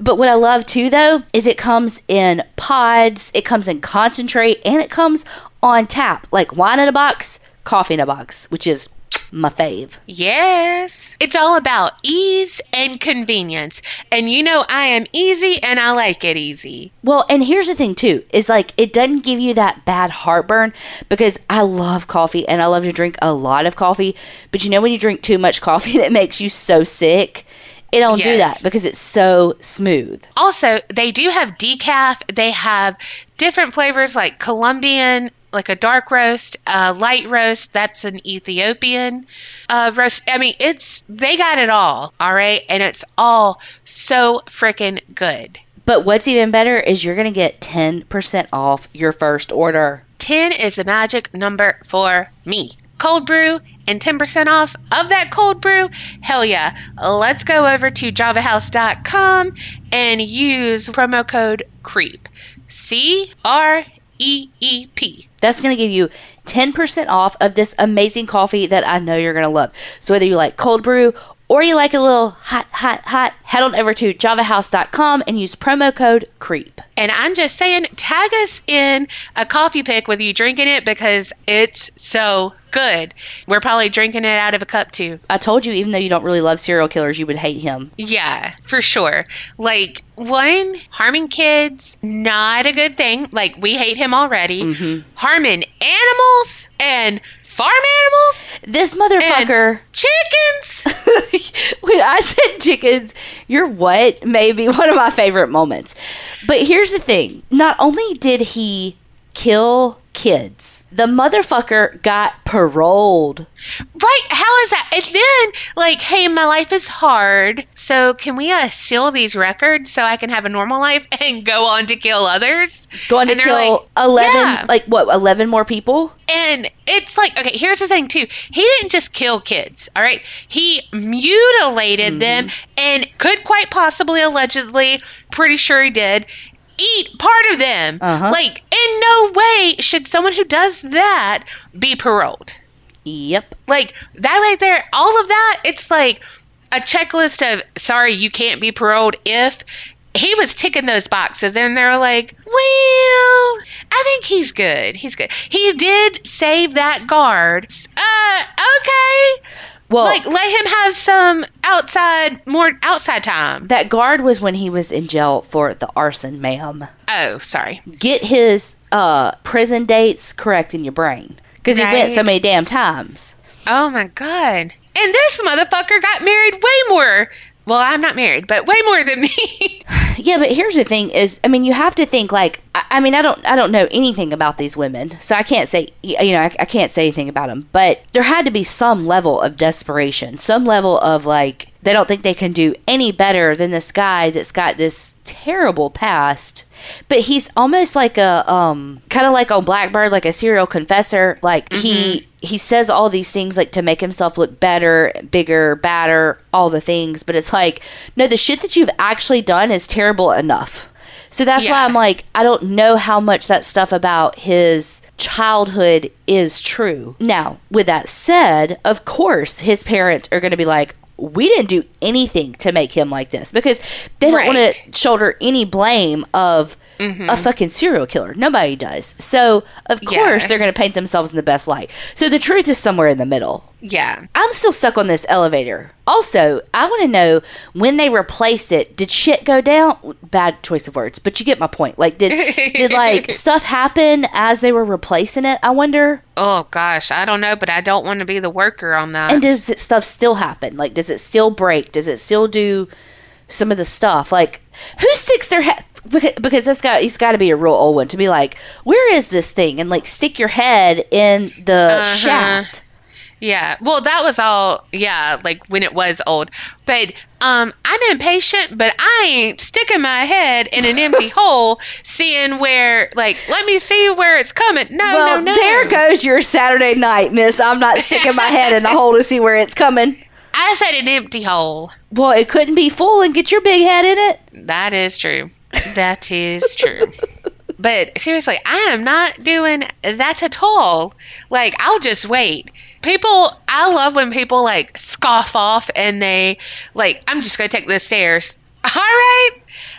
But what I love too, though, is it comes in pods, it comes in concentrate, and it comes on tap, like wine in a box, coffee in a box, which is my fave. Yes. It's all about ease and convenience. And you know, I am easy and I like it easy. Well, and here's the thing too, is like it doesn't give you that bad heartburn because I love coffee and I love to drink a lot of coffee. But you know when you drink too much coffee and it makes you so sick? It don't do that because it's so smooth. Also, they do have decaf. They have different flavors like Colombian, like a dark roast, a light roast. That's an Ethiopian uh, roast. I mean, it's they got it all. All right, and it's all so freaking good. But what's even better is you're going to get 10% off your first order. 10 is the magic number for me. Cold brew and 10% off of that cold brew. Hell yeah. Let's go over to javahouse.com and use promo code CREEP. C R E E P. That's going to give you 10% off of this amazing coffee that I know you're going to love. So whether you like cold brew or you like a little hot, hot, hot, head on over to javahouse.com and use promo code CREEP. And I'm just saying, tag us in a coffee pic with you drinking it because it's so good. We're probably drinking it out of a cup too. I told you, even though you don't really love serial killers, you would hate him. Yeah, for sure. Like, one, harming kids, not a good thing. Like, we hate him already. Mm-hmm. Harming animals and farm animals, This motherfucker. chickens. when I said chickens, you're what? Maybe one of my favorite moments. But here's the thing not only did he kill kids, the motherfucker got paroled. Right? How is that? And then, like, hey, my life is hard, so can we uh, seal these records so I can have a normal life and go on to kill others? Going to And they're kill like, 11, yeah. like what, 11 more people? And it's like, okay, here's the thing, too. He didn't just kill kids, all right? He mutilated them and could quite possibly, allegedly, pretty sure he did, eat part of them. Uh-huh. Like, in no way should someone who does that be paroled. Yep. Like, that right there, all of that, it's like a checklist of, sorry, you can't be paroled if. He was ticking those boxes, and they're like, well, I think he's good. He's good. He did save that guard. Uh, okay. Well, like, let him have some outside, more outside time. that guard was when he was in jail for the arson, ma'am. Oh, sorry. Get his uh, prison dates correct in your brain. Because he went so many damn times. Oh my god. And this motherfucker got married way more. Well, I'm not married, but way more than me. Yeah, but here's the thing: is I mean, you have to think like I, I mean, I don't I don't know anything about these women, so I can't say you know I, I can't say anything about them. But there had to be some level of desperation, some level of like they don't think they can do any better than this guy that's got this terrible past. But he's almost like a um kind of like on Blackbird, like a serial confessor. Like he he says all these things like to make himself look better, bigger, badder, all the things. But it's like no, the shit that you've actually done is terrible enough. So that's why I'm like, I don't know how much that stuff about his childhood is true. Now, with that said, of course, his parents are going to be like, we didn't do anything to make him like this because they don't want to shoulder any blame of Mm-hmm. a fucking serial killer. Nobody does. So, of Yeah. course, they're going to paint themselves in the best light. So, the truth is somewhere in the middle. yeah. I'm still stuck on this elevator. Also, I want to know when they replaced it, did shit go down? Bad choice of words, but you get my point. Like did did like stuff happen as they were replacing it? I wonder. Oh gosh, I don't know, but I don't want to be the worker on that. And does it, stuff still happen? Like does it still break? Does it still do some of the stuff? Like who sticks their head because, because that's got it's got to be a real old one to be like, "Where is this thing?" and like stick your head in the Uh-huh. shaft. yeah. Well, that was all. Yeah, like when it was old. But um, I'm impatient, but I ain't sticking my head in an empty hole, seeing where. Like, let me see where it's coming. No, Well, no, no. there goes your Saturday night, miss. I'm not sticking my head in the hole to see where it's coming. I said an empty hole. Well, it couldn't be full and get your big head in it. That is true. That is true. But seriously, I am not doing that at all. Like, I'll just wait. People, I love when people like scoff off and they, like, I'm just going to take the stairs. All right.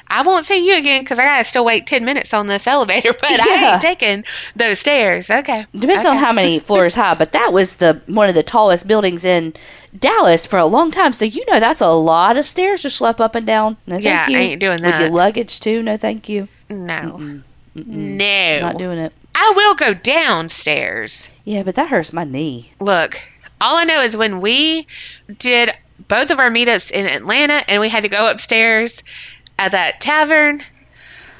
I won't see you again because I got to still wait 10 minutes on this elevator, but I ain't taking those stairs. Okay. Depends on how many floors high, but that was the one of the tallest buildings in Dallas for a long time. So you know that's a lot of stairs to schlep up and down. No, Yeah, I ain't doing that With your luggage too. No, thank you. No. No. Not doing it. I will go downstairs. Yeah, but that hurts my knee. Look, all I know is when we did both of our meetups in Atlanta and we had to go upstairs at that tavern,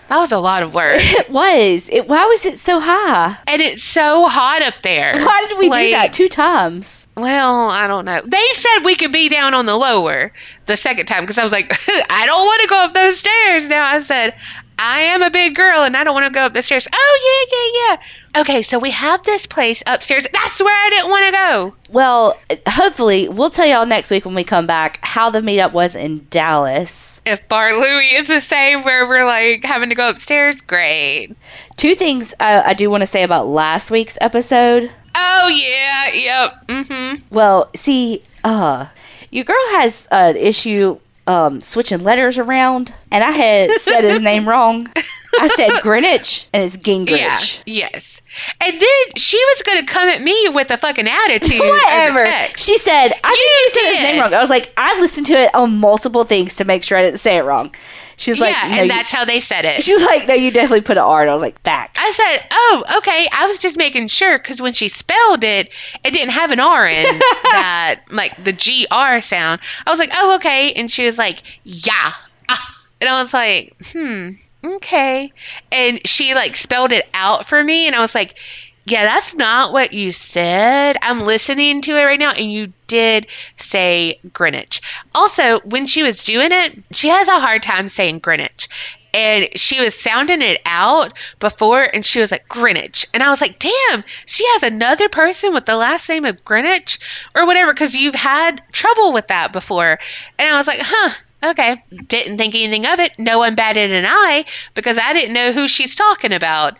That was a lot of work. It was. It. Why was it so high? and it's so hot up there. Why did we do that two times? Well, I don't know. They said we could be down on the lower the second time because I was like, I don't want to go up those stairs. Now I said, I am a big girl and I don't want to go up the stairs. Oh, yeah, yeah, yeah. Okay, so we have this place upstairs. That's where I didn't want to go. Well, hopefully, we'll tell y'all next week when we come back how the meetup was in Dallas. If Bar Louie is the same where we're like having to go upstairs, great. Two things uh, I do want to say about last week's episode. Oh, yeah, yep. Mm hmm. Well, see, uh, your girl has an issue um, switching letters around, and I had said his name wrong. I said Greenwich, and it's Gingrich. Yeah, yes. And then she was going to come at me with a fucking attitude. Whatever. She said, I think You you said his name wrong. I was like, I listened to it on multiple things to make sure I didn't say it wrong. She was like, yeah, no, and you- that's how they said it. she was like, no, you definitely put an R. And I was like, fact. I said, "Oh, okay." I was just making sure because when she spelled it, it didn't have an R in that, like the G R sound. I was like, "Oh, okay," and she was like, "Yeah," ah. and I was like, "Hmm, okay," and she like spelled it out for me, and I was like. Yeah, that's not what you said. I'm listening to it right now, and you did say Greenwich. Also, when she was doing it, she has a hard time saying Greenwich. And she was sounding it out before, and she was like, Greenwich. And I was like, damn, she has another person with the last name of Greenwich or whatever, because you've had trouble with that before. And I was like, huh. Okay, didn't think anything of it. No one batted an eye because I didn't know who she's talking about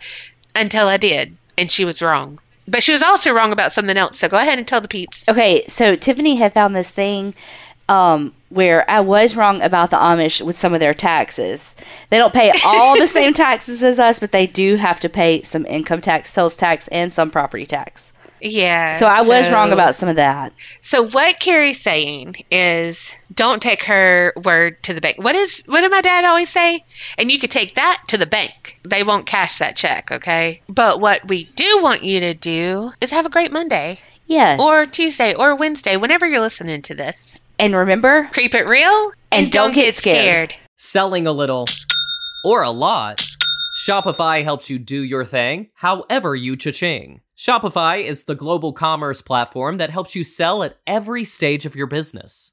until I did, and she was wrong. But she was also wrong about something else. So go ahead and tell the Pete's. Okay, so Tiffany had found this thing um, where I was wrong about the Amish with some of their taxes. They don't pay all the same taxes as us, but they do have to pay some income tax, sales tax, and some property tax. Yeah. So I was wrong about some of that. So what Kerri's saying is, don't take her word to the bank. What is what did my dad always say? And you could take that to the bank. They won't cash that check, okay? But what we do want you to do is have a great Monday Yes. or Tuesday or Wednesday, whenever you're listening to this. and remember, Creep it real And don't get scared. Selling a little or a lot, Shopify helps you do your thing however you cha-ching. Shopify is the global commerce platform that helps you sell at every stage of your business.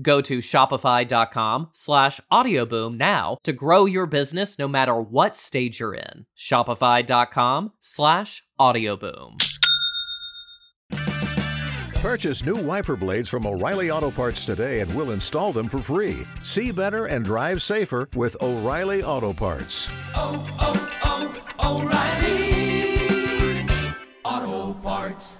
Go to shopify.com slash audioboom now to grow your business no matter what stage you're in. Shopify.com slash audioboom. Purchase new wiper blades from O'Reilly Auto Parts today and we'll install them for free. See better and drive safer with O'Reilly Auto Parts. Oh, oh, oh, O'Reilly Auto Parts.